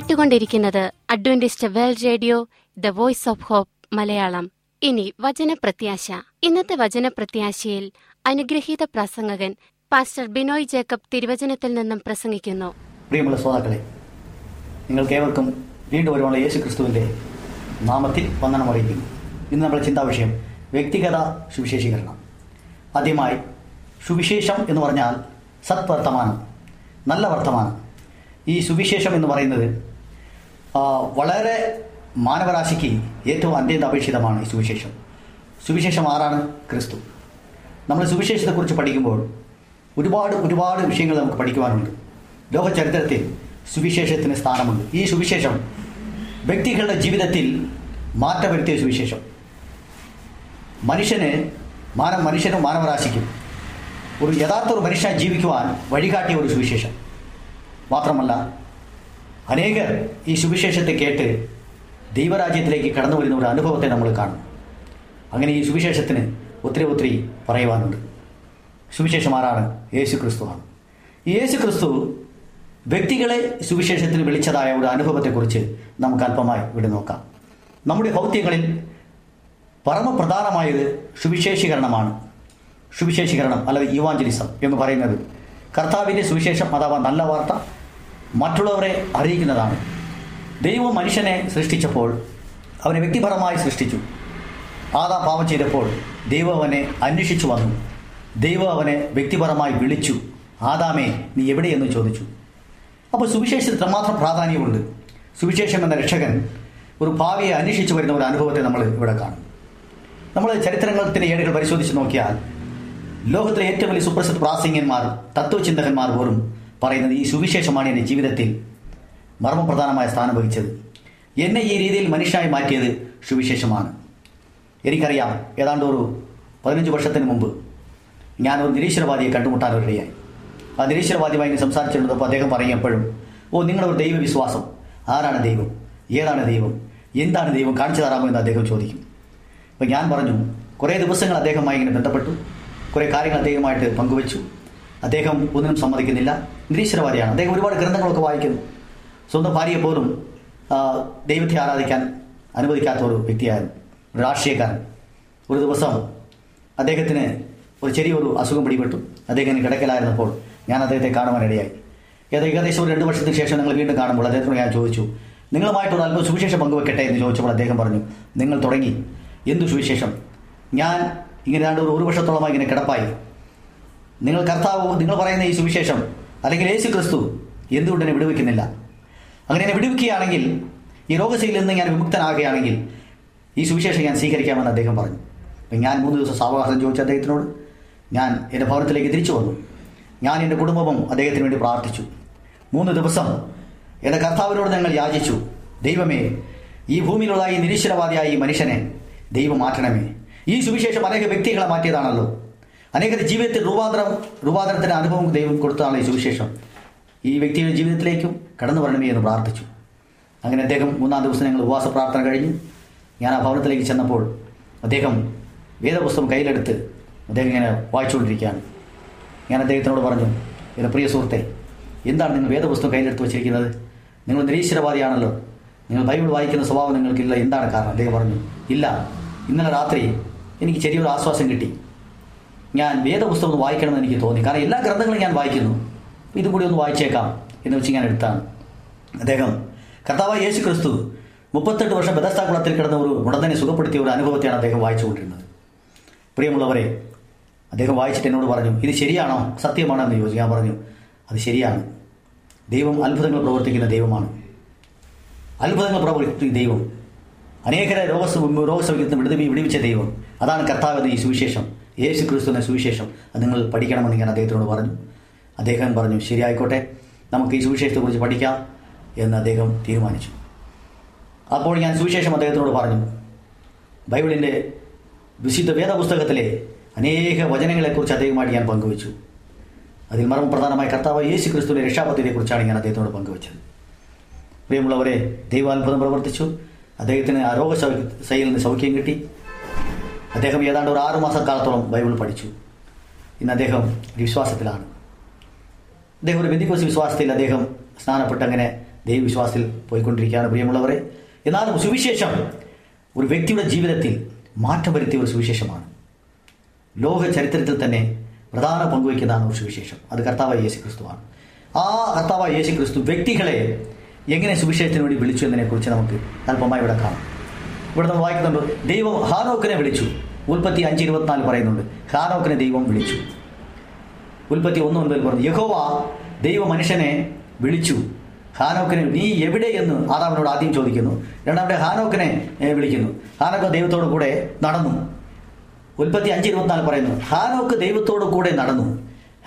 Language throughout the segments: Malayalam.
കേട്ടുകൊണ്ടിരിക്കുന്നത് Adventist world radio the voice of hope Malayalam. ഇനി വചനപ്രത്യാശ. ഇന്നത്തെ വചനപ്രത്യാശയിൽ അനുഗ്രഹീത പ്രസംഗകൻ പാസ്റ്റർ ബിനോയ് ജേക്കബ് തിരുവചനത്തിൽ നിന്നും പ്രസംഗിക്കുന്നു. പ്രിയമുള്ള ശ്രോതാക്കളെ നിങ്ങൾക്കേവർക്കും വീണ്ടും ഒരുപാട് യേശു ക്രിസ്തുവിന്റെ നാമത്തിൽ വന്ദനം അറിയിക്കുന്നു. ഇന്ന് നമ്മുടെ ചിന്താ വിഷയം വ്യക്തിഗത സുവിശേഷീകരണം. ആദ്യമായി സുവിശേഷം എന്ന് പറഞ്ഞാൽ സത്വർത്തമാനം നല്ല വർത്തമാനം. ഈ സുവിശേഷം എന്ന് പറയുന്നത് വളരെ മാനവരാശിക്ക് ഏറ്റവും അത്യന്താപേക്ഷിതമാണ് ഈ സുവിശേഷം. സുവിശേഷം ആരാണ്? ക്രിസ്തു. നമ്മൾ സുവിശേഷത്തെക്കുറിച്ച് പഠിക്കുമ്പോൾ ഒരുപാട് ഒരുപാട് വിഷയങ്ങൾ നമുക്ക് പഠിക്കുവാനുണ്ട്. ലോക ചരിത്രത്തിൽ സുവിശേഷത്തിന് സ്ഥാനമുണ്ട്. ഈ സുവിശേഷം വ്യക്തികളുടെ ജീവിതത്തിൽ മാറ്റം വരുത്തിയ സുവിശേഷം. മനുഷ്യന് മാന മനുഷ്യനും മാനവരാശിക്കും ഒരു യഥാർത്ഥ ഒരു മനുഷ്യൻ ജീവിക്കുവാൻ വഴികാട്ടിയ ഒരു സുവിശേഷം. മാത്രമല്ല അനേകർ ഈ സുവിശേഷത്തെ കേട്ട് ദൈവരാജ്യത്തിലേക്ക് കടന്നു വരുന്ന ഒരു അനുഭവത്തെ നമ്മൾ കാണും. അങ്ങനെ ഈ സുവിശേഷത്തിന് ഒത്തിരി ഒത്തിരി പറയുവാനുണ്ട്. സുവിശേഷം ആരാണ് യേശു ക്രിസ്തുവാണ് ഈ യേശു ക്രിസ്തു വ്യക്തികളെ സുവിശേഷത്തിന് വിളിച്ചതായ ഒരു അനുഭവത്തെക്കുറിച്ച് നമുക്ക് അല്പമായി ഇവിടെ നോക്കാം. നമ്മുടെ ഭൗത്യങ്ങളിൽ പരമപ്രധാനമായത് സുവിശേഷീകരണമാണ്. സുവിശേഷീകരണം അല്ലെങ്കിൽ യുവാഞ്ചലിസം എന്ന് പറയുന്നത്. കർത്താവിന്റെ സുവിശേഷം അഥവാ നല്ല വാർത്ത മറ്റുള്ളവരെ അറിയിക്കുന്നതാണ്. ദൈവം മനുഷ്യനെ സൃഷ്ടിച്ചപ്പോൾ അവനെ വ്യക്തിപരമായി സൃഷ്ടിച്ചു. ആദാ പാപം ചെയ്തപ്പോൾ ദൈവം അവനെ അന്വേഷിച്ചു വന്നു. ദൈവം അവനെ വ്യക്തിപരമായി വിളിച്ചു. ആദാമേ നീ എവിടെയെന്ന് ചോദിച്ചു? അപ്പോൾ സുവിശേഷത്തിൽ എത്രമാത്രം പ്രാധാന്യമുണ്ട്. സുവിശേഷം എന്ന രക്ഷകൻ ഒരു ഭാവിയെ അന്വേഷിച്ചു വരുന്ന ഒരു അനുഭവത്തെ നമ്മൾ ഇവിടെ കാണും. നമ്മൾ ചരിത്രങ്ങളുടെ ഏടുകൾ പരിശോധിച്ച് നോക്കിയാൽ ലോകത്തിലെ ഏറ്റവും വലിയ സുപ്രസിദ്ധ പ്രാസംഗികന്മാർ തത്വചിന്തകന്മാർ പോലും പറയുന്നത് ഈ സുവിശേഷമാണ് എന്റെ ജീവിതത്തിൽ മർമ്മപ്രധാനമായ സ്ഥാനം വഹിച്ചത്. എന്നെ ഈ രീതിയിൽ മനുഷ്യനായി മാറ്റിയത് സുവിശേഷമാണ്. എനിക്കറിയാം ഏതാണ്ട് ഒരു പതിനഞ്ച് വർഷത്തിന് മുമ്പ് ഞാനൊരു നിരീശ്വരവാദിയെ കണ്ടുമുട്ടാൻ ഒരിടയായി ആ നിരീശ്വരവാദിയുമായി സംസാരിച്ചിരുന്നപ്പോൾ അദ്ദേഹം പറയുമ്പോഴും ഓ നിങ്ങളുടെ ഒരു ദൈവവിശ്വാസം. ആരാണ് ദൈവം? ഏതാണ് ദൈവം? എന്താണ് ദൈവം? കാണിച്ചു തരാമോ? എന്ന് അദ്ദേഹം ചോദിക്കും. അപ്പോൾ ഞാൻ പറഞ്ഞു കുറേ ദിവസങ്ങൾ അദ്ദേഹമായി ഇങ്ങനെ ബന്ധപ്പെട്ടു. കുറേ കാര്യങ്ങൾ അദ്ദേഹമായിട്ട് പങ്കുവച്ചു. അദ്ദേഹം ഒന്നിനും സമ്മതിക്കുന്നില്ല. നിരീശ്വരവാദിയാണ്. അദ്ദേഹം ഒരുപാട് ഗ്രന്ഥങ്ങളൊക്കെ വായിക്കുന്നു. സ്വന്തം ഭാര്യയെ പോലും ദൈവത്തെ ആരാധിക്കാൻ അനുവദിക്കാത്ത ഒരു വ്യക്തിയായിരുന്നു. ഒരു രാഷ്ട്രീയക്കാരൻ. ഒരു ദിവസം അദ്ദേഹത്തിന് ഒരു ചെറിയൊരു അസുഖം പിടിപെട്ടു. അദ്ദേഹം കിടക്കലായിരുന്നപ്പോൾ ഞാൻ അദ്ദേഹത്തെ കാണുവാനിടയായി ഏകദേശം ഒരു രണ്ട് വർഷത്തിന് ശേഷം ഞങ്ങൾ വീണ്ടും കാണുമ്പോൾ അദ്ദേഹത്തോട് ഞാൻ ചോദിച്ചു നിങ്ങളുമായിട്ടൊരു അല്പം സുവിശേഷം പങ്കുവെക്കട്ടെ? എന്ന് ചോദിച്ചപ്പോൾ അദ്ദേഹം പറഞ്ഞു നിങ്ങൾ തുടങ്ങി. എന്തു സുവിശേഷം? ഞാൻ ഇങ്ങനെ രണ്ട് ഒരു വർഷത്തോളമായി ഇങ്ങനെ കിടപ്പായി. നിങ്ങൾ കർത്താവ് നിങ്ങൾ പറയുന്ന ഈ സുവിശേഷം അല്ലെങ്കിൽ യേശു ക്രിസ്തു എന്തുകൊണ്ട് എന്നെ വിടുവിക്കുന്നില്ല? അങ്ങനെ എന്നെ വിടുവിക്കുകയാണെങ്കിൽ ഈ രോഗശൈലിയിൽ നിന്ന് ഞാൻ വിമുക്തനാകുകയാണെങ്കിൽ ഈ സുവിശേഷം ഞാൻ സ്വീകരിക്കാമെന്ന് അദ്ദേഹം പറഞ്ഞു. അപ്പം ഞാൻ മൂന്ന് ദിവസം സാവകാശം ചോദിച്ചു അദ്ദേഹത്തിനോട്. ഞാൻ എന്റെ ഭവനത്തിലേക്ക് തിരിച്ചു വന്നു. ഞാൻ എന്റെ കുടുംബവും അദ്ദേഹത്തിന് വേണ്ടി പ്രാർത്ഥിച്ചു. മൂന്ന് ദിവസം എന്റെ കർത്താവിനോട് ഞങ്ങൾ യാചിച്ചു. ദൈവമേ ഈ ഭൂമിയിലുള്ള ഈ നിരീശ്വരവാദിയായ ഈ മനുഷ്യനെ ദൈവം മാറ്റണമേ. ഈ സുവിശേഷം അനേക വ്യക്തികളെ മാറ്റിയതാണല്ലോ. അനേകരുടെ ജീവിതത്തിൽ രൂപാന്തരം രൂപാന്തരത്തിന്റെ അനുഭവം ദൈവം കൊടുത്തതാണ് ഈ സുവിശേഷം. ഈ വ്യക്തിയുടെ ജീവിതത്തിലേക്കും കടന്നു വരണമേ എന്ന് പ്രാർത്ഥിച്ചു. അങ്ങനെ അദ്ദേഹം മൂന്നാം ദിവസം ഞങ്ങൾ ഉപവാസ പ്രാർത്ഥന കഴിഞ്ഞു. ഞാൻ ആ ഭവനത്തിലേക്ക് ചെന്നപ്പോൾ അദ്ദേഹം വേദപുസ്തകം കയ്യിലെടുത്ത് അദ്ദേഹം ഇങ്ങനെ വായിച്ചുകൊണ്ടിരിക്കുകയാണ്. ഞാൻ അദ്ദേഹത്തിനോട് പറഞ്ഞു എന്റെ പ്രിയ സുഹൃത്തെ എന്താണ് നിങ്ങൾ വേദപുസ്തകം കയ്യിലെടുത്ത് വെച്ചിരിക്കുന്നത്? നിങ്ങൾ നിരീശ്വരവാദിയാണല്ലോ. നിങ്ങൾ ബൈബിൾ വായിക്കുന്ന സ്വഭാവം നിങ്ങൾക്കില്ല. എന്താണ് കാരണം? അദ്ദേഹം പറഞ്ഞു ഇല്ല ഇന്നലെ രാത്രി എനിക്ക് ചെറിയൊരു ആശ്വാസം കിട്ടി. ഞാൻ വേദപുസ്തകം ഒന്ന് വായിക്കണമെന്ന് എനിക്ക് തോന്നി. കാരണം എല്ലാ ഗ്രന്ഥങ്ങളും ഞാൻ വായിക്കുന്നു. ഇതും കൂടി ഒന്ന് വായിച്ചേക്കാം എന്ന് വെച്ച് ഞാൻ എടുത്താണ്. അദ്ദേഹം കർത്താവ് യേശു ക്രിസ്തു മുപ്പത്തെട്ട് വർഷം ബദസ്താകുളത്തിൽ കിടന്ന ഒരു ഉടനെ സുഖപ്പെടുത്തിയ ഒരു അനുഭവത്തെയാണ് അദ്ദേഹം വായിച്ചുകൊണ്ടിരുന്നത്. പ്രിയമുള്ളവരെ അദ്ദേഹം വായിച്ചിട്ട് എന്നോട് പറഞ്ഞു ഇത് ശരിയാണോ? സത്യമാണോ? എന്ന് ചോദിച്ചു. ഞാൻ പറഞ്ഞു അത് ശരിയാണ്. ദൈവം അത്ഭുതങ്ങൾ പ്രവർത്തിക്കുന്ന ദൈവമാണ്. അത്ഭുതങ്ങൾ പ്രവർത്തിക്കുന്ന ദൈവം. അനേകരെ രോഗ രോഗസൗഖ്യത്തിന് വിടുതി വിടുവിച്ച ദൈവം. അതാണ് കർത്താവ് ഈ സുവിശേഷം. യേശു ക്രിസ്തുവിന്റെ സുവിശേഷം അത് നിങ്ങൾ പഠിക്കണമെന്ന് ഞാൻ അദ്ദേഹത്തോട് പറഞ്ഞു. അദ്ദേഹം പറഞ്ഞു ശരിയായിക്കോട്ടെ നമുക്ക് ഈ സുവിശേഷത്തെക്കുറിച്ച് പഠിക്കാം എന്ന് അദ്ദേഹം തീരുമാനിച്ചു. അപ്പോൾ ഞാൻ സുവിശേഷം അദ്ദേഹത്തിനോട് പറഞ്ഞു. ബൈബിളിന്റെ വിശുദ്ധ വേദപുസ്തകത്തിലെ അനേക വചനങ്ങളെക്കുറിച്ച് അദ്ദേഹമായിട്ട് ഞാൻ പങ്കുവച്ചു. അതിൽ മർമ്മപ്രധാനമായ കർത്താവ് യേശു ക്രിസ്തുവിന്റെ രക്ഷാപദ്ധതിയെക്കുറിച്ചാണ് ഞാൻ അദ്ദേഹത്തോട് പങ്കുവച്ചത്. പ്രിയമുള്ളവരെ ദൈവാത്ഭുതം പ്രവർത്തിച്ചു. അദ്ദേഹത്തിന് ആ നിന്ന് സൗഖ്യം കിട്ടി. അദ്ദേഹം ഏതാണ്ട് ഒരു ആറുമാസം കാലത്തോളം ബൈബിൾ പഠിച്ചു. ഇന്ന് അദ്ദേഹം വിശ്വാസത്തിലാണ്. അദ്ദേഹം ഒരു ബന്ധിക്കോസ് വിശ്വാസത്തിൽ അദ്ദേഹം സ്നാനപ്പെട്ട് അങ്ങനെ ദൈവവിശ്വാസത്തിൽ പോയിക്കൊണ്ടിരിക്കുകയാണ്. പ്രിയമുള്ളവരെ എന്നാലും സുവിശേഷം ഒരു വ്യക്തിയുടെ ജീവിതത്തിൽ മാറ്റം വരുത്തിയ ഒരു സുവിശേഷമാണ്. ലോക ചരിത്രത്തിൽ തന്നെ പ്രധാന പങ്കുവയ്ക്കുന്നതാണ് ഒരു സുവിശേഷം. അത് കർത്താവ് യേശു ക്രിസ്തുവാണ് ആ കർത്താവ് യേശു ക്രിസ്തു വ്യക്തികളെ എങ്ങനെ സുവിശേഷത്തിന് വേണ്ടി വിളിച്ചു എന്നതിനെക്കുറിച്ച് നമുക്ക് അല്പമായി ഇവിടെ കാണാം. ഇവിടെ നമ്മൾ വായിക്കുന്നുണ്ട് ദൈവം ഹാനോക്കിനെ വിളിച്ചു. ഉൽപ്പത്തി അഞ്ച് ഇരുപത്തിനാല് പറയുന്നുണ്ട് ഹാനോക്കിനെ ദൈവം വിളിച്ചു. ഉൽപ്പത്തി ഒന്ന് ഒൻപതിൽ പറഞ്ഞു യഹോവ ദൈവ മനുഷ്യനെ വിളിച്ചു. ഹാനോക്കിനെ നീ എവിടെ എന്ന് ആദാമിനോട് ആദ്യം ചോദിക്കുന്നു. രണ്ടാമത്തെ ഹാനോക്കിനെ വിളിക്കുന്നു. ഹാനോക്ക് ദൈവത്തോട് കൂടെ നടന്നു. ഉൽപ്പത്തി അഞ്ച് ഇരുപത്തിനാല് പറയുന്നു ഹാനോക്ക് ദൈവത്തോട് കൂടെ നടന്നു.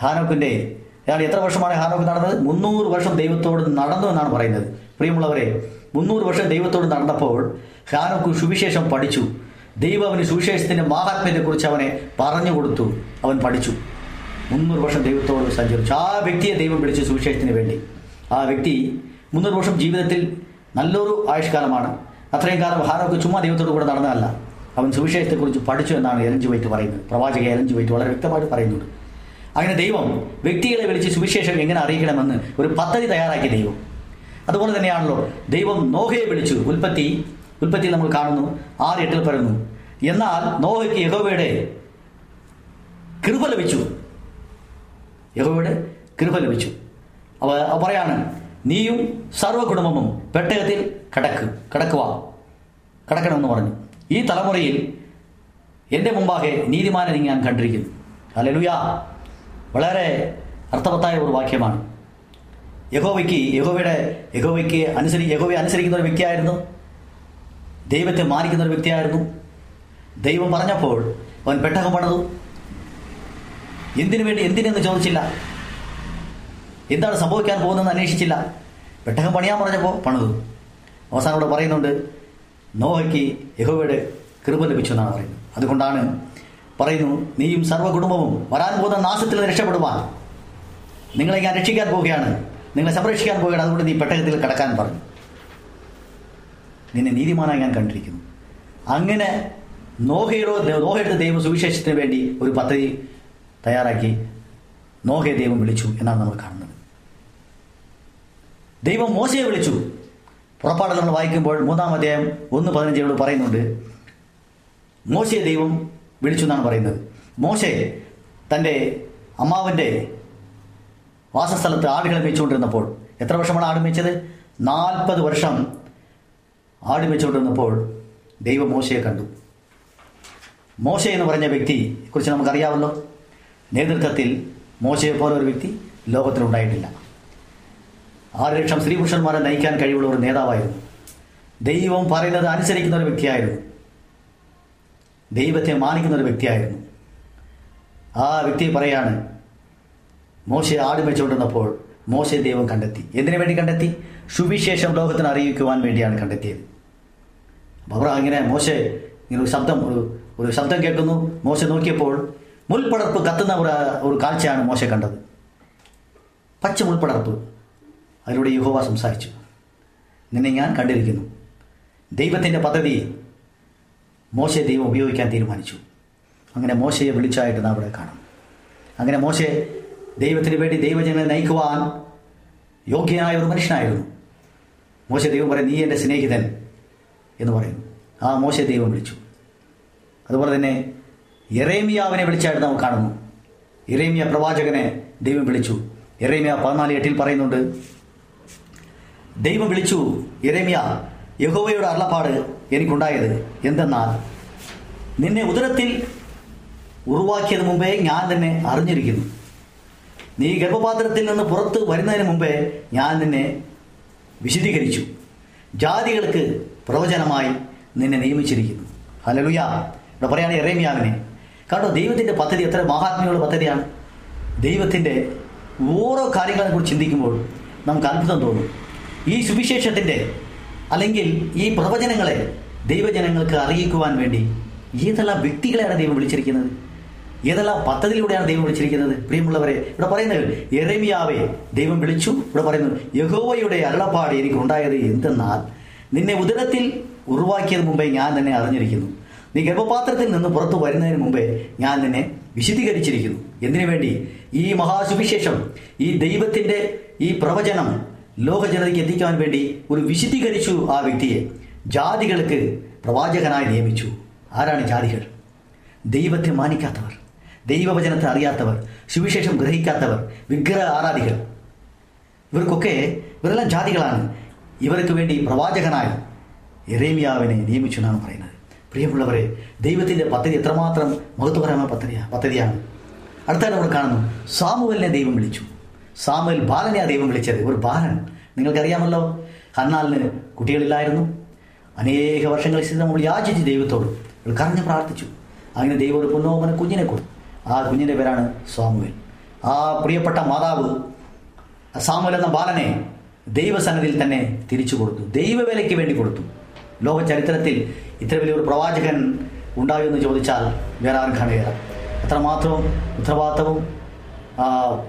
ഹാനോക്കിന്റെ അയാൾ എത്ര വർഷമാണ് ഹാനോക്ക് നടന്നത്? മുന്നൂറ് വർഷം ദൈവത്തോട് നടന്നു എന്നാണ് പറയുന്നത്. പ്രിയമുള്ളവരെ മുന്നൂറ് വർഷം ദൈവത്തോട് നടന്നപ്പോൾ ഹാനോക്ക് സുവിശേഷം പഠിച്ചു. ദൈവം അവന് സുവിശേഷത്തിന്റെ മാഹാത്മ്യത്തെ കുറിച്ച് അവനെ പറഞ്ഞു കൊടുത്തു. അവൻ പഠിച്ചു. മുന്നൂറ് വർഷം ദൈവത്തോട് സഞ്ചരിച്ചു. ആ വ്യക്തിയെ ദൈവം വിളിച്ചു സുവിശേഷത്തിന് വേണ്ടി. ആ വ്യക്തി മുന്നൂറ് വർഷം ജീവിതത്തിൽ നല്ലൊരു ആയുഷ്കാലമാണ്. അത്രയും കാലം ഹാനോക്ക് ചുമ്മാ ദൈവത്തോട് കൂടെ നടന്നതല്ല. അവൻ സുവിശേഷത്തെക്കുറിച്ച് പഠിച്ചു എന്നാണ് എലഞ്ചു വൈറ്റ് പറയുന്നത്. പ്രവാചക എലഞ്ചു വൈറ്റ് വളരെ വ്യക്തമായിട്ട് പറയുന്നുണ്ട്. അങ്ങനെ ദൈവം വ്യക്തികളെ വിളിച്ച് സുവിശേഷം എങ്ങനെ അറിയിക്കണമെന്ന് ഒരു പദ്ധതി തയ്യാറാക്കി ദൈവം. അതുപോലെ തന്നെയാണല്ലോ. ദൈവം നോഹയെ വിളിച്ചു. ഉൽപ്പത്തി ഉൽപ്പത്തി നമ്മൾ കാണുന്നു. ആറ് എട്ടിൽ പറയുന്നു എന്നാൽ നോഹയ്ക്ക് യഹോവയുടെ കൃപ ലഭിച്ചു. യഹോവയുടെ കൃപ ലഭിച്ചു. അവ പറയാണ് നീയും സർവകുടുംബവും പെട്ടകത്തിൽ കടക്ക് കടക്കുക കടക്കണമെന്ന് പറഞ്ഞു. ഈ തലമുറയിൽ എന്റെ മുമ്പാകെ നീതിമാനെ ഞാൻ കണ്ടിരിക്കുന്നു. അല്ലെലുയാ വളരെ അർത്ഥവത്തായ ഒരു വാക്യമാണ്. യഹോവയ്ക്ക് യഹോവയുടെ യഹോവയ്ക്ക് അനുസരി യഹോവയെ അനുസരിക്കുന്ന ഒരു വ്യക്തിയായിരുന്നു. ദൈവത്തെ മാനിക്കുന്ന ഒരു വ്യക്തിയായിരുന്നു. ദൈവം പറഞ്ഞപ്പോൾ അവൻ പെട്ടകം പണിതു. എന്തിനു വേണ്ടി എന്തിനെന്ന് ചോദിച്ചില്ല. എന്താണ് സംഭവിക്കാൻ പോകുന്നതെന്ന് അന്വേഷിച്ചില്ല. പെട്ടകം പണിയാൻ പറഞ്ഞപ്പോൾ പണിതു. അവസാനം ഇവിടെ പറയുന്നുണ്ട് നോഹയ്ക്ക് യഹോവയുടെ കൃപ ലഭിച്ചു എന്നാണ് പറയുന്നത്. അതുകൊണ്ടാണ് പറയുന്നു നീയും സർവ കുടുംബവും വരാൻ പോകുന്ന നാശത്തിൽ രക്ഷപ്പെടുവാൻ. നിങ്ങളെ ഞാൻ രക്ഷിക്കാൻ പോവുകയാണ്. നിങ്ങളെ സംരക്ഷിക്കാൻ പോവുകയാണ് അതുകൊണ്ട് നീ പെട്ടകത്തിൽ കടക്കാൻ പറഞ്ഞു. നിന്നെ നീതിമാനായി ഞാൻ കണ്ടിരിക്കുന്നു. അങ്ങനെ നോഹയുടെ നോഹയുടെ ദൈവ സുവിശേഷത്തിന് വേണ്ടി ഒരു പദ്ധതി തയ്യാറാക്കി നോഹയെ ദൈവം വിളിച്ചു എന്നാണ് നമ്മൾ കാണുന്നത്. ദൈവം മോശയെ വിളിച്ചു. പുറപ്പാട് നമ്മൾ വായിക്കുമ്പോൾ മൂന്നാം അധ്യായം ഒന്ന് പതിനഞ്ചിനോട് പറയുന്നുണ്ട്. മോശയെ ദൈവം വിളിച്ചു എന്നാണ് പറയുന്നത്. മോശെ തന്റെ അമ്മാവന്റെ വാസസ്ഥലത്ത് ആടുകളെ മേച്ചുകൊണ്ടിരുന്നപ്പോൾ എത്ര വർഷമാണ് ആട് മേച്ചത് നാൽപ്പത് വർഷം ആട് മേച്ചുകൊണ്ടിരുന്നപ്പോൾ ദൈവം മോശയെ കണ്ടു. മോശ എന്ന് പറഞ്ഞ വ്യക്തി കുറിച്ച് നമുക്കറിയാമല്ലോ. നേതൃത്വത്തിൽ മോശയെ പോലെ ഒരു വ്യക്തി ലോകത്തിലുണ്ടായിട്ടില്ല. ആറ് ലക്ഷം സ്ത്രീ പുരുഷന്മാരെ നയിക്കാൻ കഴിവുള്ള ഒരു നേതാവായിരുന്നു. ദൈവം പറയുന്നത് അനുസരിക്കുന്ന ഒരു വ്യക്തിയായിരുന്നു. ദൈവത്തെ മാനിക്കുന്ന ഒരു വ്യക്തിയായിരുന്നു. ആ വ്യക്തി പറയാണ് മോശയെ ആട് വെച്ചുകൊണ്ടിരുന്നപ്പോൾ മോശയെ ദൈവം കണ്ടെത്തി. എന്തിനു വേണ്ടി കണ്ടെത്തി? സുവിശേഷം ലോകത്തിന് അറിയിക്കുവാൻ വേണ്ടിയാണ് കണ്ടെത്തിയത്. അപ്പോൾ അവർ ഇങ്ങനെ മോശ ഇങ്ങനെ ഒരു ശബ്ദം ഒരു ഒരു ശബ്ദം കേൾക്കുന്നു. മോശ നോക്കിയപ്പോൾ മുൾപ്പടർപ്പ് കത്തുന്ന ഒരു ഒരു കാഴ്ചയാണ് മോശ കണ്ടത്. പച്ച മുൾപ്പടർപ്പ്. അതിലൂടെ യുഹോവ സംസാരിച്ചു. നിന്നെ ഞാൻ കണ്ടിരിക്കുന്നു. ദൈവത്തിന്റെ പദ്ധതി മോശ ദൈവം ഉപയോഗിക്കാൻ തീരുമാനിച്ചു. അങ്ങനെ മോശയെ വിളിച്ചായിട്ട് നാം അവിടെ കാണാം. അങ്ങനെ മോശെ ദൈവത്തിന് വേണ്ടി ദൈവജനങ്ങളെ നയിക്കുവാൻ യോഗ്യനായ ഒരു മനുഷ്യനായിരുന്നു. മോശ ദൈവം പറയും നീ എന്റെ സ്നേഹിതൻ എന്ന് പറയും. ആ മോശ ദൈവം വിളിച്ചു. അതുപോലെ തന്നെ ഇറേമിയാവിനെ വിളിച്ചായിട്ട് നാം കാണുന്നു. ഇറേമിയ പ്രവാചകനെ ദൈവം വിളിച്ചു. ഇറേമിയ പതിനാല് എട്ടിൽ പറയുന്നുണ്ട് ദൈവം വിളിച്ചു ഇറേമിയ യഹോവയുടെ അരുളപ്പാട് എനിക്കുണ്ടായത് എന്തെന്നാൽ നിന്നെ ഉദരത്തിൽ ഉറവാക്കിയത് മുമ്പേ ഞാൻ തന്നെ അറിഞ്ഞിരിക്കുന്നു. നീ ഗർഭപാത്രത്തിൽ നിന്ന് പുറത്ത് വരുന്നതിന് മുമ്പേ ഞാൻ നിന്നെ വിശദീകരിച്ചു ജാതികൾക്ക് പ്രവചനമായി നിന്നെ നിയമിച്ചിരിക്കുന്നു. ഹലലുയ ഇവിടെ പറയുകയാണ് എറേമിയാവിനെ കാരണം ദൈവത്തിന്റെ പദ്ധതി എത്ര മഹാത്മ്യമുള്ള പദ്ധതിയാണ്. ദൈവത്തിന്റെ ഓരോ കാര്യങ്ങളെ കുറിച്ച് ചിന്തിക്കുമ്പോൾ നമുക്ക് അത്ഭുതം തോന്നും. ഈ സുവിശേഷത്തിന്റെ അല്ലെങ്കിൽ ഈ പ്രവചനങ്ങളെ ദൈവജനങ്ങൾക്ക് അറിയിക്കുവാൻ വേണ്ടി ഏതെല്ലാം വ്യക്തികളെയാണ് ദൈവം വിളിച്ചിരിക്കുന്നത്? ഏതെല്ലാം പദ്ധതിയിലൂടെയാണ് ദൈവം വിളിച്ചിരിക്കുന്നത്? പ്രിയമുള്ളവരെ ഇവിടെ പറയുന്നത് എറേമിയാവെ ദൈവം വിളിച്ചു. ഇവിടെ പറയുന്നു യഹോവയുടെ അരുളപ്പാട് എനിക്ക് ഉണ്ടായത് എന്തെന്നാൽ നിന്നെ ഉദരത്തിൽ ഉറവാക്കിയത് മുമ്പേ ഞാൻ തന്നെ അറിഞ്ഞിരിക്കുന്നു. നീ ഗർഭപാത്രത്തിൽ നിന്ന് പുറത്തു വരുന്നതിന് മുമ്പേ ഞാൻ നിന്നെ വിശദീകരിച്ചിരിക്കുന്നു എന്തിനു വേണ്ടി? ഈ മഹാസുവിശേഷം ഈ ദൈവത്തിന്റെ ഈ പ്രവചനം ലോക ജനതയ്ക്ക് എത്തിക്കാൻ വേണ്ടി ഒരു വിശദീകരിച്ചു ആ വ്യക്തിയെ ജാതികൾക്ക് പ്രവാചകനായി നിയമിച്ചു. ആരാണ് ജാതികൾ? ദൈവത്തെ മാനിക്കാത്തവർ. ദൈവവചനത്തെ അറിയാത്തവർ സുവിശേഷം ഗ്രഹിക്കാത്തവർ വിഗ്രഹ ആരാധികൾ. ഇവർക്കൊക്കെ ഇവരെല്ലാം ജാതികളാണ് ഇവർക്ക് വേണ്ടി പ്രവാചകനായി എറേമിയാവിനെ നിയമിച്ചു എന്നാണ് പറയുന്നത്. പ്രിയമുള്ളവരെ ദൈവത്തിന്റെ പദ്ധതി എത്രമാത്രം മഹത്വപരമായ പദ്ധതിയാണ് പദ്ധതിയാണ്. അടുത്ത നമ്മൾ കാണുന്നു സാമുവലിനെ ദൈവം വിളിച്ചു. സാമുവൽ ബാലനെയാണ് ദൈവം വിളിച്ചത്. ഒരു ബാലൻ. നിങ്ങൾക്കറിയാമല്ലോ ഹന്നാലിന് കുട്ടികളില്ലായിരുന്നു. അനേക വർഷങ്ങൾക്ക് ശേഷം നമ്മൾ യാചിച്ച് ദൈവത്തോട് കരഞ്ഞ് പ്രാർത്ഥിച്ചു. അങ്ങനെ ദൈവം ഒരു പൊന്നോമന കുഞ്ഞിനെ കൊടുത്തു. ആ കുഞ്ഞിന്റെ പേരാണ് സാമുവൽ. ആ പ്രിയപ്പെട്ട മാതാവ് സാമുവൽ എന്ന ബാലനെ ദൈവസന്നിധിയിൽ തന്നെ തിരിച്ചു കൊടുത്തു. ദൈവവേലയ്ക്ക് വേണ്ടി കൊടുത്തു. ലോക ചരിത്രത്തിൽ ഇത്ര വലിയൊരു പ്രവാചകൻ ഉണ്ടായോ എന്ന് ചോദിച്ചാൽ വേറെ ആർക്കാണ് ഏറെ അത്രമാത്രവും ഉത്തരവാദിത്തവും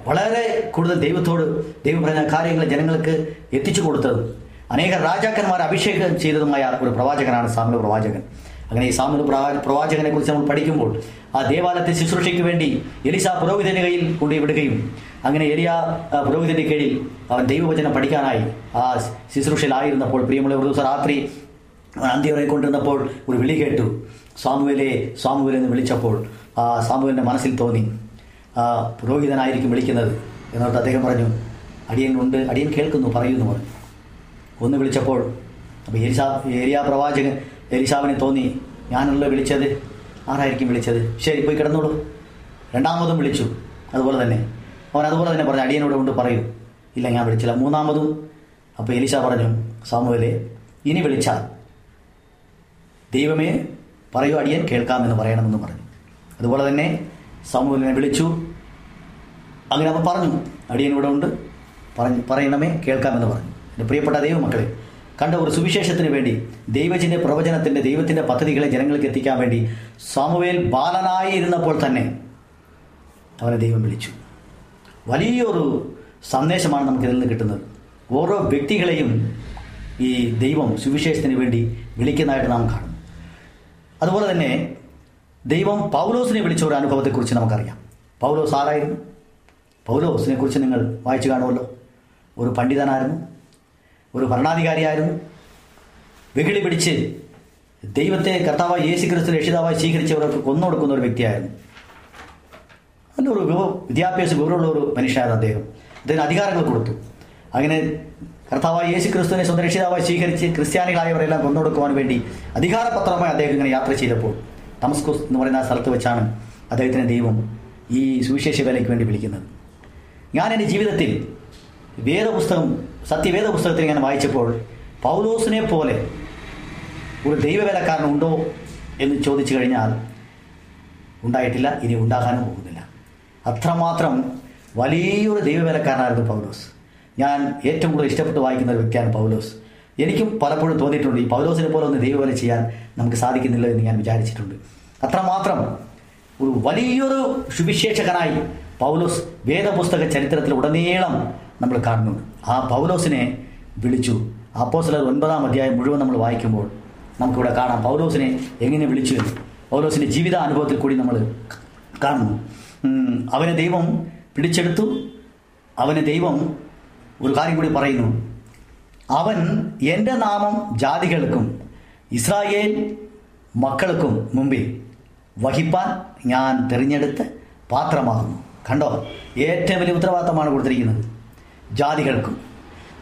വളരെ കൂടുതൽ ദൈവത്തോട് ദൈവം പറഞ്ഞ കാര്യങ്ങൾ ജനങ്ങൾക്ക് എത്തിച്ചു കൊടുത്തതും അനേക രാജാക്കന്മാർ അഭിഷേകം ചെയ്തതുമായ ഒരു പ്രവാചകനാണ് സാമൂഹ്യ പ്രവാചകൻ. അങ്ങനെ ഈ സാമൂഹ്യ പ്രവാ- പ്രവാചകനെ കുറിച്ച് നമ്മൾ പഠിക്കുമ്പോൾ ആ ദേവാലയത്തെ ശുശ്രൂഷയ്ക്ക് വേണ്ടി എലിസ പുരോഹിതന്റെ കയ്യിൽ കൊണ്ടു വിടുകയും അങ്ങനെ എലിയ പുരോഹിതന്റെ കീഴിൽ അവൻ ദൈവവചനം പഠിക്കാനായി ആ ശുശ്രൂഷയിലായിരുന്നപ്പോൾ പ്രിയമുള്ള ഒരു ദിവസം രാത്രി അന്ത്യവരെ കൊണ്ടിരുന്നപ്പോൾ ഒരു വിളി കേട്ടു. സ്വാമുവിലെ സ്വാമുവിൽ എന്ന് വിളിച്ചപ്പോൾ ആ സാമുവിന്റെ മനസ്സിൽ തോന്നി. ആ പുരോഹിതനായിരിക്കും വിളിക്കുന്നത് എന്നിട്ട് അദ്ദേഹം പറഞ്ഞു അടിയൻ ഉണ്ട് അടിയൻ കേൾക്കുന്നു പറയുന്നു. പറഞ്ഞു ഒന്ന് വിളിച്ചപ്പോൾ അപ്പോൾ എലിസാ ഏരിയ പ്രവാചകൻ എലിസാവിനെ തോന്നി ഞാനുള്ള വിളിച്ചത്? ആരായിരിക്കും വിളിച്ചത്? ശരി പോയി കിടന്നോളൂ. രണ്ടാമതും വിളിച്ചു. അതുപോലെ തന്നെ. അവൻ അതുപോലെ തന്നെ പറഞ്ഞു അടിയനോട് കൊണ്ട് പറയൂ. ഇല്ല ഞാൻ വിളിച്ചില്ല. മൂന്നാമതും അപ്പോൾ എലിശ പറഞ്ഞു സാമുവലെ ഇനി വിളിച്ചാൽ ദൈവമേ പറയൂ അടിയൻ കേൾക്കാമെന്ന് പറയണമെന്ന് പറഞ്ഞു. അതുപോലെ തന്നെ സാമുവലിനെ വിളിച്ചു. അങ്ങനെ അവൻ പറഞ്ഞു അടിയൻ ഇവിടെ ഉണ്ട് പറഞ്ഞു പറയണമേ കേൾക്കാമെന്ന് പറഞ്ഞു. എന്റെ പ്രിയപ്പെട്ട ദൈവമക്കളെ കണ്ട ഒരു സുവിശേഷത്തിന് വേണ്ടി ദൈവത്തിന്റെ പ്രവചനത്തിന്റെ ദൈവത്തിന്റെ പദ്ധതികളെ ജനങ്ങൾക്ക് എത്തിക്കാൻ വേണ്ടി സാമുവേൽ ബാലനായി ഇരുന്നപ്പോൾ തന്നെ അവനെ ദൈവം വിളിച്ചു. വലിയൊരു സന്ദേശമാണ് നമുക്ക് ഇതിൽ നിന്ന് കിട്ടുന്നത്. ഓരോ വ്യക്തികളെയും ഈ ദൈവം സുവിശേഷത്തിന് വേണ്ടി വിളിക്കുന്നതായിട്ട് നാം കാണും. അതുപോലെ തന്നെ ദൈവം പൗലോസിനെ വിളിച്ച ഒരു അനുഭവത്തെക്കുറിച്ച് നമുക്കറിയാം. പൗലോസ് ആരായിരുന്നു? പൗലോസിനെ കുറിച്ച് നിങ്ങൾ വായിച്ചു കാണുമല്ലോ. ഒരു പണ്ഡിതനായിരുന്നു. ഒരു ഭരണാധികാരിയായിരുന്നു. വെകിളി പിടിച്ച് ദൈവത്തെ കർത്താവായി യേശു ക്രിസ്തു രക്ഷിതാവായി സ്വീകരിച്ചവർക്ക് കൊന്നുകൊടുക്കുന്ന ഒരു വ്യക്തിയായിരുന്നു. നല്ലൊരു വിവ വിദ്യാഭ്യാസ വിവരമുള്ള ഒരു മനുഷ്യനായിരുന്നു അദ്ദേഹം. അദ്ദേഹത്തിന് അധികാരങ്ങൾ കൊടുത്തു. അങ്ങനെ കർത്താവായ യേശു ക്രിസ്തുവിനെ സ്വന്തം രക്ഷിതാവായി സ്വീകരിച്ച് ക്രിസ്ത്യാനികളായവരെല്ലാം കൊന്നുകൊടുക്കുവാൻ വേണ്ടി അധികാരപത്രമായി അദ്ദേഹം ഇങ്ങനെ യാത്ര ചെയ്തപ്പോൾ തമസ്കോസ് എന്ന് പറയുന്ന ആ സ്ഥലത്ത് വെച്ചാണ് അദ്ദേഹത്തിനെ ദൈവം ഈ സുവിശേഷ വേലയ്ക്ക് വേണ്ടി വിളിക്കുന്നത്. ഞാൻ എന്റെ ജീവിതത്തിൽ വേദപുസ്തകം സത്യവേദ പുസ്തകത്തിൽ ഞാൻ വായിച്ചപ്പോൾ പൗലോസിനെ പോലെ ഒരു ദൈവവേലക്കാരനുണ്ടോ എന്ന് ചോദിച്ചു കഴിഞ്ഞാൽ ഉണ്ടായിട്ടില്ല ഇനി ഉണ്ടാകാനും പോകുന്നില്ല. അത്രമാത്രം വലിയൊരു ദൈവവേലക്കാരനായിരുന്നു പൗലോസ്. ഞാൻ ഏറ്റവും കൂടുതൽ ഇഷ്ടപ്പെട്ട് വായിക്കുന്ന ഒരു വ്യക്തിയാണ് പൗലോസ്. എനിക്കും പലപ്പോഴും തോന്നിയിട്ടുണ്ട് ഈ പൗലോസിനെ പോലെ ഒന്ന് ദൈവവേല ചെയ്യാൻ നമുക്ക് സാധിക്കുന്നില്ല എന്ന് ഞാൻ വിചാരിച്ചിട്ടുണ്ട്. അത്രമാത്രം ഒരു വലിയൊരു സുവിശേഷകനായി പൗലോസ് വേദപുസ്തക ചരിത്രത്തിൽ ഉടനീളം നമ്മൾ കാണുന്നുണ്ട്. ആ പൗലോസിനെ വിളിച്ചു. അപ്പോസ്തലർ ഒൻപതാം അധ്യായം മുഴുവൻ നമ്മൾ വായിക്കുമ്പോൾ നമുക്കിവിടെ കാണാം. പൗലോസിനെ എങ്ങനെ വിളിച്ചു എന്ന്. പൗലോസിന്റെ ജീവിത അനുഭവത്തിൽ കൂടി നമ്മൾ കാണുന്നു. അവനെ ദൈവം പിടിച്ചെടുത്തു. അവനെ ദൈവം ഒരു കാര്യം കൂടി പറയുന്നു. അവൻ എന്റെ നാമം ജാതികൾക്കും ഇസ്രായേൽ മക്കൾക്കും മുമ്പിൽ വഹിപ്പാൻ ഞാൻ തിരഞ്ഞെടുത്ത് പാത്രമാകുന്നു. കണ്ടോ? ഏറ്റവും വലിയ ഉത്തരവാദിത്തമാണ് കൊടുത്തിരിക്കുന്നത്. ജാതികൾക്കും.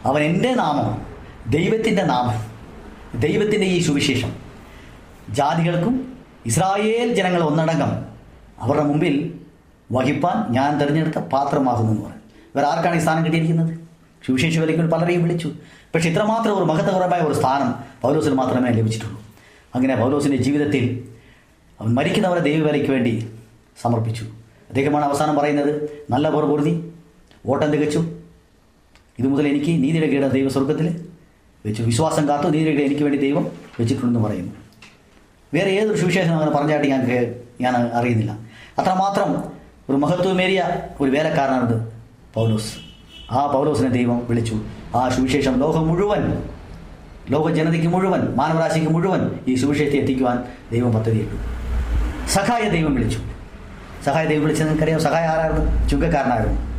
അവൻ എന്റെ നാമം ദൈവത്തിന്റെ നാമം ദൈവത്തിന്റെ ഈ സുവിശേഷം. ജാതികൾക്കും ഇസ്രായേൽ ജനങ്ങൾ ഒന്നടങ്കം അവരുടെ മുമ്പിൽ വഹിപ്പാൻ ഞാൻ തിരഞ്ഞെടുത്ത പാത്രമാകുന്നു എന്ന് പറയും ഇവർ ആർക്കാണ് ഈ സ്ഥാനം കിട്ടിയിരിക്കുന്നത്? സുവിശേഷ വിലയ്ക്ക് പലരെയും വിളിച്ചു. പക്ഷെ ഇത്രമാത്രം ഒരു മഹത്വപരമായ ഒരു സ്ഥാനം പൗലോസിന് മാത്രമേ ലഭിച്ചിട്ടുള്ളൂ. അങ്ങനെ പൗലോസിന്റെ ജീവിതത്തിൽ അവൻ മരിക്കുന്നവരെ ദൈവവേലയ്ക്ക് വേണ്ടി സമർപ്പിച്ചു. അദ്ദേഹമാണ് അവസാനം പറയുന്നത് നല്ല പോർ ഓട്ടം തികച്ചു ഇത് മുതൽ എനിക്ക് നീതിയുടെ കീട ദൈവ സ്വർഗത്തിൽ വെച്ചു വിശ്വാസം കാത്തു നീതിയുടെ കീട എനിക്ക് വേണ്ടി ദൈവം വെച്ചിട്ടുണ്ടെന്ന് പറയുന്നു. വേറെ ഏതൊരു സുവിശേഷം അങ്ങനെ പറഞ്ഞായിട്ട് ഞാൻ ഞാൻ അറിയുന്നില്ല. അത്രമാത്രം ഒരു മഹത്വമേറിയ ഒരു വേലക്കാരനാണിത് പൗലോസ്. ആ പൗലോസിനെ ദൈവം വിളിച്ചു. ആ സുവിശേഷം ലോകം മുഴുവൻ ലോക ജനതയ്ക്ക് മുഴുവൻ മാനവരാശിക്ക് മുഴുവൻ ഈ സുവിശേഷത്തെ എത്തിക്കുവാൻ ദൈവം പദ്ധതിയിട്ടു. സഹായ ദൈവം വിളിച്ചു. സഹായ ദൈവം വിളിച്ചത് നിങ്ങൾക്കറിയാം സഹായ ആരായിരുന്നു? ചുങ്കക്കാരനായിരുന്നു.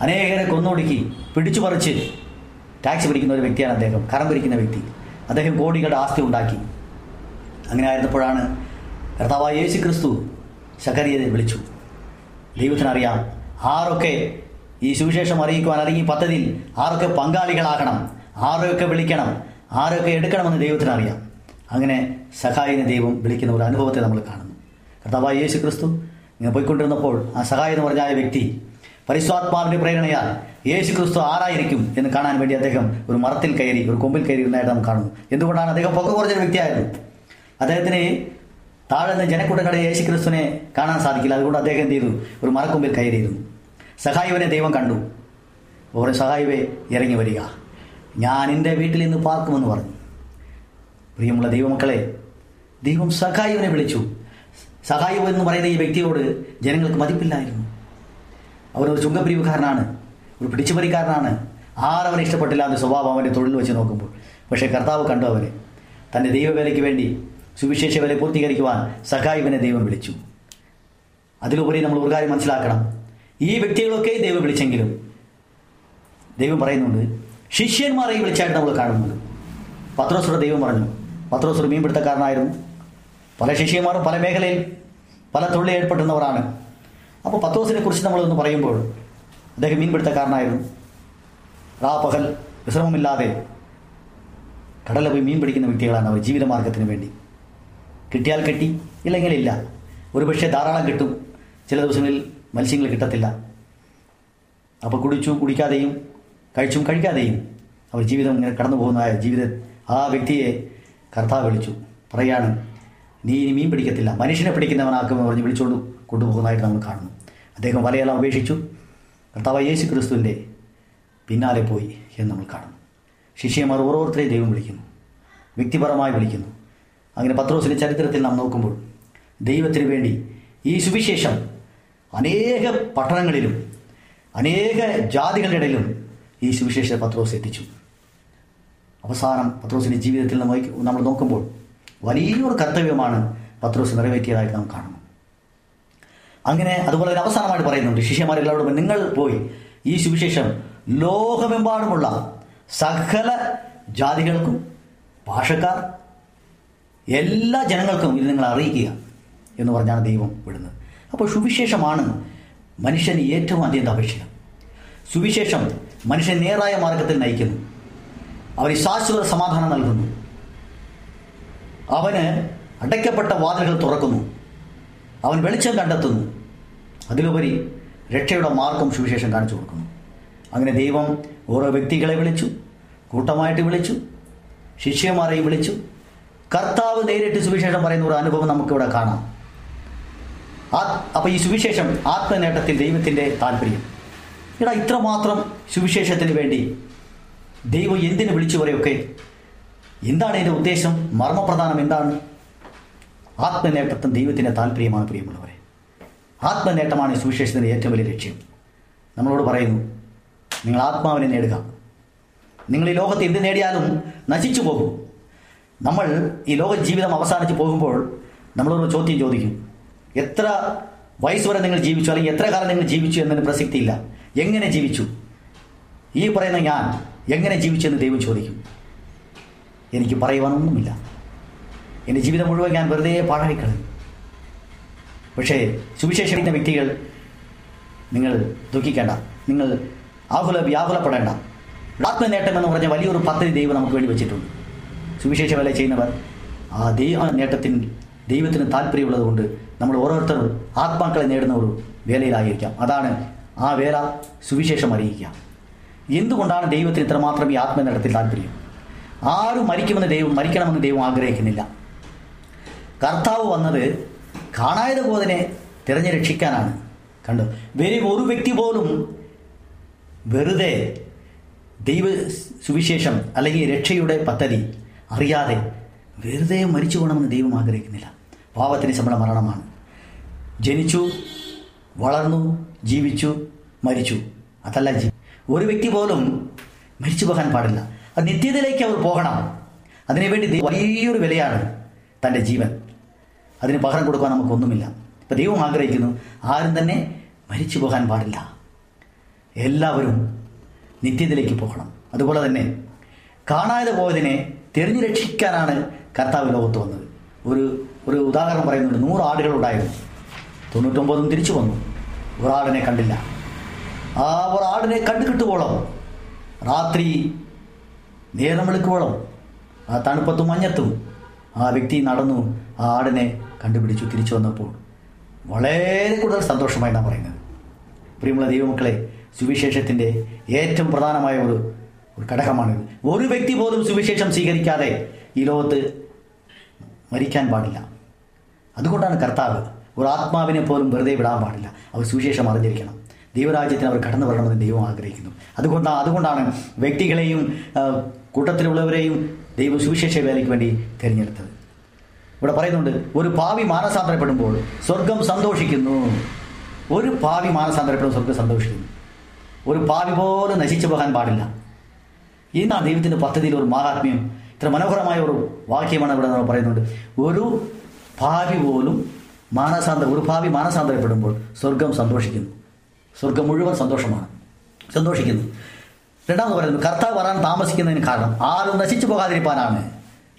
അനേകരെ കൊന്നൊടുക്കി പിടിച്ചു പറിച്ച് ടാക്സ് പിടിക്കുന്ന ഒരു വ്യക്തിയാണ് അദ്ദേഹം. കറം പിരിക്കുന്ന വ്യക്തി. അദ്ദേഹം കോടികളുടെ ആസ്തി ഉണ്ടാക്കി. അങ്ങനെ ആയിരുന്നപ്പോഴാണ് കർത്താവായ യേശു ക്രിസ്തു ശകരിയെ വിളിച്ചു. ദൈവത്തിനറിയാം ആരൊക്കെ ഈ സുവിശേഷം അറിയിക്കുവാൻ അല്ലെങ്കിൽ പദ്ധതിയിൽ ആരൊക്കെ പങ്കാളികളാകണം. ആരൊക്കെ വിളിക്കണം. ആരൊക്കെ എടുക്കണമെന്ന് ദൈവത്തിനറിയാം. അങ്ങനെ സഹായിനെ ദൈവം വിളിക്കുന്ന ഒരു അനുഭവത്തെ നമ്മൾ കാണുന്നു. കർത്താവായ യേശു ക്രിസ്തു ഇങ്ങനെ പോയിക്കൊണ്ടിരുന്നപ്പോൾ ആ സഹായി എന്ന് പറഞ്ഞ ആ വ്യക്തി പരിസ്വാത്മാവിന്റെ പ്രേരണയാൽ യേശു ക്രിസ്തു ആരായിരിക്കും എന്ന് കാണാൻ വേണ്ടി അദ്ദേഹം ഒരു മരത്തിൽ കയറി ഒരു കൊമ്പിൽ കയറി ഇരുന്നതായിട്ട് നാം കാണുന്നു. എന്തുകൊണ്ടാണ് അദ്ദേഹം പൊക്ക കുറഞ്ഞൊരു വ്യക്തിയായിരുന്നു അദ്ദേഹത്തിന് താഴെ നിന്ന് ജനക്കൂട്ടങ്ങളുടെ യേശു ക്രിസ്തുവിനെ കാണാൻ സാധിക്കില്ല. അതുകൊണ്ട് അദ്ദേഹം എന്ത് ചെയ്തു? ഒരു മരക്കൊമ്പിൽ കയറിയിരുന്നു. സഹായിവനെ ദൈവം കണ്ടു. ഓരോ സഹായിവേ ഇറങ്ങി വരിക. ഞാൻ എന്റെ വീട്ടിൽ നിന്ന് പാർക്കുമെന്ന് പറഞ്ഞു. പ്രിയമുള്ള ദൈവമക്കളെ ദൈവം സഹായിവനെ വിളിച്ചു. സഹായിവ് എന്ന് പറയുന്ന ഈ വ്യക്തിയോട് ജനങ്ങൾക്ക് മതിപ്പില്ലായിരുന്നു. അവരൊരു ചുങ്കപ്പിരിവുകാരനാണ് ഒരു പിടിച്ചുപറിക്കാരനാണ്. ആരവനെ ഇഷ്ടപ്പെട്ടില്ല എന്ന സ്വഭാവം അവന്റെ തൊഴിൽ വെച്ച് നോക്കുമ്പോൾ. പക്ഷേ കർത്താവ് കണ്ടു അവനെ. തന്റെ ദൈവവേലയ്ക്ക് വേണ്ടി സുവിശേഷ വേല പൂർത്തീകരിക്കുവാൻ സഖായിവനെ ദൈവം വിളിച്ചു. അതിലുപരി നമ്മൾ ഒരു കാര്യം മനസ്സിലാക്കണം. ഈ വ്യക്തികളൊക്കെ ദൈവം വിളിച്ചെങ്കിലും ദൈവം പറയുന്നുണ്ട് ശിഷ്യന്മാരെ വിളിച്ചായിട്ട് നമ്മൾ കാണുന്നത്. പത്രോസുര ദൈവം പറഞ്ഞു പത്രോസുര മീൻപിടുത്തക്കാരനായിരുന്നു. പല ശിഷ്യന്മാരും പല മേഖലയിൽ പല തൊഴിൽ ഏർപ്പെട്ടുന്നവരാണ് അപ്പോൾ പത്തോസിനെ കുറിച്ച് നമ്മളൊന്ന് പറയുമ്പോൾ അദ്ദേഹം മീൻപിടുത്തക്കാരനായിരുന്നു. റാ പകൽ വിശ്രമമില്ലാതെ കടലിൽ പോയി മീൻ പിടിക്കുന്ന വ്യക്തികളാണ് അവർ ജീവിതമാർഗത്തിന് വേണ്ടി. കിട്ടിയാൽ കിട്ടി ഇല്ലെങ്കിൽ ഇല്ല. ഒരുപക്ഷെ ധാരാളം കിട്ടും. ചില ദിവസങ്ങളിൽ മത്സ്യങ്ങൾ കിട്ടത്തില്ല. അപ്പോൾ കുടിച്ചു കുടിക്കാതെയും കഴിച്ചും കഴിക്കാതെയും അവർ ജീവിതം ഇങ്ങനെ കടന്നു പോകുന്ന ജീവിത ആ വ്യക്തിയെ കർത്താവ് വിളിച്ചു. പറയാണ് നീ ഇനി മീൻ പിടിക്കത്തില്ല. മനുഷ്യനെ പിടിക്കുന്നവനാക്കുമെന്ന് പറഞ്ഞ് വിളിച്ചുകൊണ്ട് കൊണ്ടുപോകുന്നതായിട്ട് നമ്മൾ കാണുന്നു. അദ്ദേഹം വലയെല്ലാം ഉപേക്ഷിച്ചു. കർത്താവ് യേശു ക്രിസ്തുവിന്റെ പിന്നാലെ പോയി എന്ന് നമ്മൾ കാണുന്നു. ശിഷ്യന്മാർ ഓരോരുത്തരെയും ദൈവം വിളിക്കുന്നു. വ്യക്തിപരമായി വിളിക്കുന്നു. അങ്ങനെ പത്രോസിന്റെ ചരിത്രത്തിൽ നാം നോക്കുമ്പോൾ ദൈവത്തിന് വേണ്ടി ഈ സുവിശേഷം അനേക പട്ടണങ്ങളിലും അനേക ജാതികളുടെ ഇടയിലും ഈ സുവിശേഷ പത്രോസ് എത്തിച്ചു. അവസാനം പത്രോസിന്റെ ജീവിതത്തിൽ നമ്മൾ നമ്മൾ നോക്കുമ്പോൾ വലിയൊരു കർത്തവ്യമാണ് പത്രോസ് നിറവേറ്റിയതായിട്ട് നാം കാണുന്നു. അങ്ങനെ അതുപോലെ തന്നെ അവസാനമായിട്ട് പറയുന്നുണ്ട് ശിഷ്യന്മാരെല്ലാവരോടും നിങ്ങൾ പോയി ഈ സുവിശേഷം ലോകമെമ്പാടുമുള്ള സകല ജാതികൾക്കും ഭാഷക്കാർ എല്ലാ ജനങ്ങൾക്കും ഇത് നിങ്ങൾ അറിയിക്കുക എന്ന് പറഞ്ഞാണ് ദൈവം വിടുന്നത്. അപ്പോൾ സുവിശേഷമാണ് മനുഷ്യന് ഏറ്റവും അപേക്ഷിക്കുക സുവിശേഷം മനുഷ്യൻ നേരായ മാർഗത്തിൽ നയിക്കുന്നു. അവന് ശാശ്വത സമാധാനം നൽകുന്നു. അവന് അടയ്ക്കപ്പെട്ട വാതിലുകൾ തുറക്കുന്നു. അവൻ വെളിച്ചം കണ്ടെത്തുന്നു. അതിലുപരി രക്ഷയുടെ മാർഗം സുവിശേഷം കാണിച്ചു കൊടുക്കുന്നു. അങ്ങനെ ദൈവം ഓരോ വ്യക്തികളെ വിളിച്ചു കൂട്ടമായിട്ട് വിളിച്ചു ശിഷ്യന്മാരെയും വിളിച്ചു. കർത്താവ് നേരിട്ട് സുവിശേഷം പറയുന്ന ഒരു അനുഭവം നമുക്കിവിടെ കാണാം. ആ അപ്പോൾ ഈ സുവിശേഷം ആത്മനേട്ടത്തിൽ ദൈവത്തിന്റെ താല്പര്യം. എടാ ഇത്രമാത്രം സുവിശേഷത്തിന് വേണ്ടി ദൈവം എന്തിനു വിളിച്ചു പറയൊക്കെ? എന്താണ് എന്റെ ഉദ്ദേശം? മർമ്മപ്രധാനം എന്താണ്? ആത്മനേട്ടത്തിന് ദൈവത്തിന്റെ താല്പര്യമാണ് പ്രിയമുള്ളവരെ. ആത്മനേട്ടമാണ് സുവിശേഷത്തിന്റെ ഏറ്റവും വലിയ ലക്ഷ്യം. നമ്മളോട് പറയുന്നു നിങ്ങൾ ആത്മാവിനെ നേടുക. നിങ്ങൾ ഈ ലോകത്ത് എന്ത് നേടിയാലും നശിച്ചു പോകും. നമ്മൾ ഈ ലോക ജീവിതം അവസാനിച്ച് പോകുമ്പോൾ നമ്മളൊരു ചോദ്യം ചോദിക്കും എത്ര വയസ്സ് വരെ നിങ്ങൾ ജീവിച്ചു? അല്ലെങ്കിൽ എത്ര കാലം നിങ്ങൾ ജീവിച്ചു എന്നതിന് പ്രസക്തിയില്ല. എങ്ങനെ ജീവിച്ചു? ഈ പറയുന്ന ഞാൻ എങ്ങനെ ജീവിച്ചു എന്ന് ദൈവം ചോദിക്കും. എനിക്ക് പറയുവാനൊന്നുമില്ല. എന്റെ ജീവിതം മുഴുവൻ ഞാൻ വെറുതെ പാഴായിക്കളയും പക്ഷേ സുവിശേഷിക്കുന്ന വ്യക്തികൾ നിങ്ങൾ ദുഃഖിക്കേണ്ട നിങ്ങൾ ആഹുല വ്യാകുലപ്പെടേണ്ട. ആത്മനേട്ടം എന്ന് പറഞ്ഞ വലിയൊരു പദ്ധതി ദൈവം നമുക്ക് വേണ്ടി വെച്ചിട്ടുണ്ട്. സുവിശേഷ വേല ചെയ്യുന്നവർ ആ ദൈവ നേട്ടത്തിന് ദൈവത്തിന് താല്പര്യമുള്ളത് കൊണ്ട് നമ്മൾ ഓരോരുത്തരും ആത്മാക്കളെ നേടുന്ന ഒരു വേലയിലായിരിക്കാം. അതാണ് ആ വേല സുവിശേഷം അറിയിക്കുക. എന്തുകൊണ്ടാണ് ദൈവത്തിന് ഇത്രമാത്രം ഈ ആത്മനേട്ടത്തിൽ താല്പര്യം? ആരും മരിക്കുമെന്ന് ദൈവം മരിക്കണമെന്ന് ദൈവം ആഗ്രഹിക്കുന്നില്ല. കർത്താവ് വന്നത് കാണായത് പോലെ തിരഞ്ഞു രക്ഷിക്കാനാണ് കണ്ടു? വെറും ഒരു വ്യക്തി പോലും വെറുതെ ദൈവ സുവിശേഷം അല്ലെങ്കിൽ രക്ഷയുടെ പദ്ധതി അറിയാതെ വെറുതെ മരിച്ചു പോകണമെന്ന് ദൈവം ആഗ്രഹിക്കുന്നില്ല. പാപത്തിന് ശമ്പള മരണമാണ്. ജനിച്ചു വളർന്നു ജീവിച്ചു മരിച്ചു. അതല്ല ജീ ഒരു വ്യക്തി പോലും മരിച്ചു പോകാൻ പാടില്ല. അത് നിത്യതയിലേക്ക് അവർ പോകണം. അതിനുവേണ്ടി വലിയൊരു വിലയാണ് തന്റെ ജീവൻ. അതിന് പകരം കൊടുക്കാൻ നമുക്കൊന്നുമില്ല. ഇപ്പം ദൈവം ആഗ്രഹിക്കുന്നു ആരും തന്നെ മരിച്ചു പോകാൻ പാടില്ല. എല്ലാവരും നിത്യത്തിലേക്ക് പോകണം. അതുപോലെ തന്നെ കാണാതെ പോയതിനെ തിരഞ്ഞു രക്ഷിക്കാനാണ് കർത്താവ് ലോകത്ത് വന്നത്. ഒരു ഒരു ഉദാഹരണം പറയുന്നുണ്ട്. നൂറ് ആടുകളുണ്ടായിരുന്നു. തൊണ്ണൂറ്റൊമ്പതും തിരിച്ചു വന്നു. ഒരാടിനെ കണ്ടില്ല. ആ ഒരാടിനെ കണ്ടു കിട്ടുവോളം. രാത്രി നേരം വെളുക്കുവോളം. ആ തണുപ്പത്തും മഞ്ഞത്തും. ആ വ്യക്തി നടന്നു ആ ആടിനെ കണ്ടുപിടിച്ചു തിരിച്ചു വന്നപ്പോൾ വളരെ കൂടുതൽ സന്തോഷമായി നാം പറയുന്നത്. പ്രിയമുള്ള ദൈവമക്കളെ സുവിശേഷത്തിന്റെ ഏറ്റവും പ്രധാനമായ ഒരു ഒരു ഘടകമാണിത്. ഒരു വ്യക്തി പോലും സുവിശേഷം സ്വീകരിക്കാതെ ഈ ലോകത്ത് മരിക്കാൻ പാടില്ല. അതുകൊണ്ടാണ് കർത്താവ് ഒരു ആത്മാവിനെ പോലും വെറുതെ വിടാൻ പാടില്ല. അവർ സുവിശേഷം അറിഞ്ഞിരിക്കണം. ദൈവരാജ്യത്തിന് അവർ കടന്നു വരണമെന്ന് ദൈവം ആഗ്രഹിക്കുന്നു. അതുകൊണ്ടാണ് അതുകൊണ്ടാണ് വ്യക്തികളെയും കൂട്ടത്തിലുള്ളവരെയും ദൈവം സുവിശേഷ വേലയ്ക്ക് വേണ്ടി തിരഞ്ഞെടുത്തത്. ഇവിടെ പറയുന്നുണ്ട് ഒരു പാവി മാനസാന്തരപ്പെടുമ്പോൾ സ്വർഗം സന്തോഷിക്കുന്നു. ഒരു പാവി മാനസാന്തരപ്പെടുമ്പോൾ സ്വർഗം സന്തോഷിക്കുന്നു. ഒരു പാവി പോലും നശിച്ചു പോകാൻ പാടില്ല. ആ ദൈവത്തിന്റെ പദ്ധതിയിൽ ഒരു മഹാത്മ്യം ഇത്ര മനോഹരമായ ഒരു വാക്യമാണ് ഇവിടെ നമ്മൾ പറയുന്നുണ്ട്. ഒരു ഭാവി പോലും മാനസാന്തര ഒരു ഭാവി മാനസാന്തരപ്പെടുമ്പോൾ സ്വർഗം സന്തോഷിക്കുന്നു. സ്വർഗം മുഴുവൻ സന്തോഷമാണ്. സന്തോഷിക്കുന്നു. രണ്ടാമത് പറയുന്നു കർത്താവ് വരാൻ താമസിക്കുന്നതിന് കാരണം ആരും നശിച്ചു പോകാതിരിക്കാനാണ്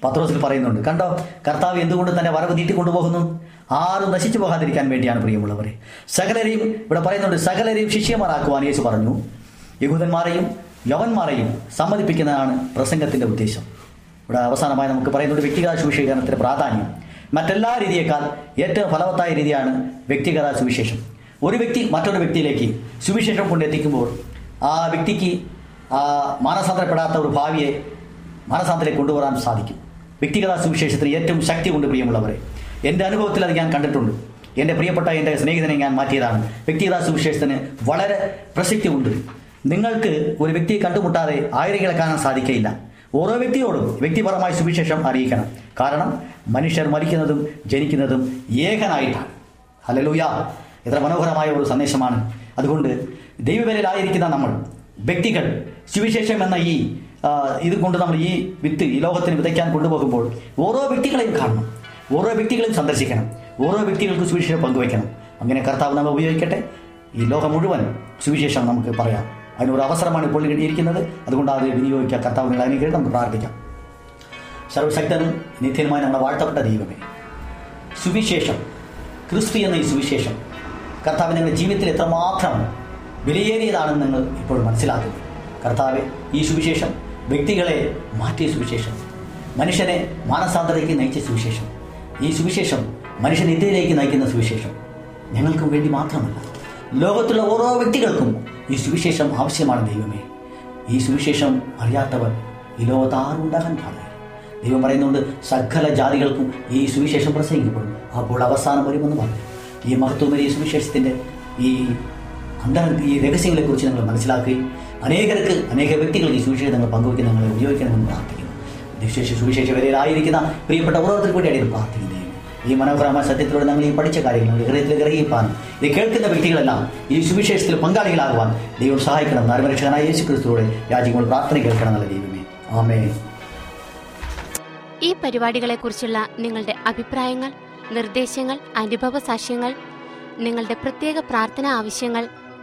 പത്രോസിൽ പറയുന്നുണ്ട് കണ്ടോ കർത്താവ് എന്തുകൊണ്ട് തന്നെ വരവ് നീട്ടിക്കൊണ്ടുപോകുന്നു? ആരും നശിച്ചു പോകാതിരിക്കാൻ വേണ്ടിയാണ് പ്രിയമുള്ളവരെ. സകലരെയും ഇവിടെ പറയുന്നുണ്ട് സകലരെയും ശിഷ്യന്മാരാക്കുവാൻ യേശു പറഞ്ഞു. യഹൂദന്മാരെയും യവന്മാരെയും സമ്മതിപ്പിക്കുന്നതാണ് പ്രസംഗത്തിന്റെ ഉദ്ദേശം. ഇവിടെ അവസാനമായി നമുക്ക് പറയുന്നുണ്ട് വ്യക്തിഗത സുവിശേഷീകരണത്തിന്റെ പ്രാധാന്യം. മറ്റെല്ലാ രീതിയേക്കാൾ ഏറ്റവും ഫലവത്തായ രീതിയാണ് വ്യക്തിഗത സുവിശേഷം. ഒരു വ്യക്തി മറ്റൊരു വ്യക്തിയിലേക്ക് സുവിശേഷം കൊണ്ടെത്തിക്കുമ്പോൾ ആ വ്യക്തിക്ക് മാനസാന്തരപ്പെടാത്ത ഒരു ഭാവിയെ മാനസാന്തരത്തിലേക്ക് കൊണ്ടുവരാൻ സാധിക്കും. വ്യക്തിഗത സുവിശേഷത്തിന് ഏറ്റവും ശക്തി കൊണ്ട് പ്രിയമുള്ളവരെ എന്റെ അനുഭവത്തിൽ അത് ഞാൻ കണ്ടിട്ടുണ്ട്. എന്റെ പ്രിയപ്പെട്ട എന്റെ സ്നേഹിതനെ ഞാൻ മാറ്റിയതാണ്. വ്യക്തിഗത സുവിശേഷത്തിന് വളരെ പ്രസക്തി ഉണ്ട്. നിങ്ങൾക്ക് ഒരു വ്യക്തിയെ കണ്ടുമുട്ടാതെ ആയിരങ്ങളെ കാണാൻ സാധിക്കയില്ല. ഓരോ വ്യക്തിയോടും വ്യക്തിപരമായ സുവിശേഷം അറിയിക്കണം. കാരണം മനുഷ്യർ മരിക്കുന്നതും ജനിക്കുന്നതും ഏകനായിട്ടാണ്. ഹലലൂയ എത്ര മനോഹരമായ ഒരു സന്ദേശമാണ്. അതുകൊണ്ട് ദൈവവേലയിലായിരിക്കുന്ന നമ്മൾ വ്യക്തികൾ സുവിശേഷം എന്ന ഈ ഇത് കൊണ്ട് നമ്മൾ ഈ വിത്ത് ഈ ലോകത്തിന് വിതയ്ക്കാൻ കൊണ്ടുപോകുമ്പോൾ ഓരോ വ്യക്തികളെയും കാണണം. ഓരോ വ്യക്തികളെയും സന്ദർശിക്കണം. ഓരോ വ്യക്തികൾക്കും സുവിശേഷം പങ്കുവയ്ക്കണം. അങ്ങനെ കർത്താവ് നമ്മൾ ഉപയോഗിക്കട്ടെ. ഈ ലോകം മുഴുവൻ സുവിശേഷം നമുക്ക് പറയാം. അതിനൊരു അവസരമാണ് ഇപ്പോൾ കിട്ടിയിരിക്കുന്നത് അതുകൊണ്ട് അത് വിനിയോഗിക്കുക കർത്താവ് നിങ്ങൾ അനുഗ്രഹം നമുക്ക് പ്രാർത്ഥിക്കാം. സർവശക്തനും നിത്യനുമായി നമ്മളെ വാഴ്ത്തപ്പെട്ട ദൈവമേ സുവിശേഷം ക്രിസ്തു എന്ന ഈ സുവിശേഷം കർത്താവ് നിങ്ങളുടെ ജീവിതത്തിൽ എത്രമാത്രം വിലയേറിയതാണെന്ന് നിങ്ങൾ ഇപ്പോൾ മനസ്സിലാക്കുന്നു. കർത്താവ് ഈ സുവിശേഷം വ്യക്തികളെ മാറ്റിയ സുവിശേഷം. മനുഷ്യനെ മാനസാന്തരയ്ക്ക് നയിച്ച സുവിശേഷം. ഈ സുവിശേഷം മനുഷ്യനെ ഇന്ത്യയിലേക്ക് നയിക്കുന്ന സുവിശേഷം. ഞങ്ങൾക്ക് വേണ്ടി മാത്രമല്ല ലോകത്തുള്ള ഓരോ വ്യക്തികൾക്കും ഈ സുവിശേഷം ആവശ്യമാണ് ദൈവമേ. ഈ സുവിശേഷം അറിയാത്തവർ ഈ ലോകത്ത് ആരും ഉണ്ടാകാൻ പാടില്ല. ദൈവം പറയുന്നുണ്ട് സകല ജാതികൾക്കും ഈ സുവിശേഷം പ്രസംഗിക്കപ്പെടും. അപ്പോൾ അവസാനം വരുമെന്ന് പറഞ്ഞു. ഈ മഹത്വമേറിയ സുവിശേഷത്തിന്റെ ഈ അന്തർ ഈ രഹസ്യങ്ങളെക്കുറിച്ച് നിങ്ങൾ മനസ്സിലാക്കുകയും അനേകർക്ക് അനേക വ്യക്തികൾക്ക് ഈ സുവിശേഷം നിങ്ങൾ പങ്കുവയ്ക്കുന്ന നിങ്ങൾ ഉപയോഗിക്കണമെന്ന് പ്രാർത്ഥിക്കുന്നു. വിശേഷ സുവിശേഷ വരയിലായിരിക്കുന്ന പ്രിയപ്പെട്ട ഓരോരുത്തർക്ക് വേണ്ടി അടിയിൽ പ്രാർത്ഥിക്കുന്നു. ഈ മനോഹരമായ സത്യത്തിലൂടെ നമ്മൾ ഈ പഠിച്ച കാര്യങ്ങൾ ഹൃദയത്തിൽ ഗ്രഹിപ്പാൻ ഇത് കേൾക്കുന്ന വ്യക്തികളെല്ലാം ഈ സുവിശേഷത്തിൽ പങ്കാളികളാകുവാൻ ദൈവം സഹായിക്കണം. നരമരക്ഷകനായ യേശു ക്രിസ്തുവിടെ രാജ്യങ്ങൾ പ്രാർത്ഥന കേൾക്കണം എന്നുള്ള ദൈവമേ. ആമേ ഈ പരിപാടികളെക്കുറിച്ചുള്ള നിങ്ങളുടെ അഭിപ്രായങ്ങൾ നിർദ്ദേശങ്ങൾ അനുഭവ സാക്ഷ്യങ്ങൾ നിങ്ങളുടെ പ്രത്യേക പ്രാർത്ഥന ആവശ്യങ്ങൾ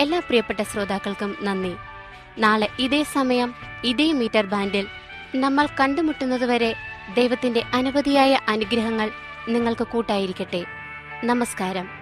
എല്ലാ പ്രിയപ്പെട്ട ശ്രോതാക്കൾക്കും നന്ദി. നാളെ ഇതേ സമയം ഇതേ മീറ്റർ ബാൻഡിൽ നമ്മൾ കണ്ടുമുട്ടുന്നതുവരെ ദൈവത്തിന്റെ അനവധിയായ അനുഗ്രഹങ്ങൾ നിങ്ങൾക്ക് കൂട്ടായിരിക്കട്ടെ. നമസ്കാരം.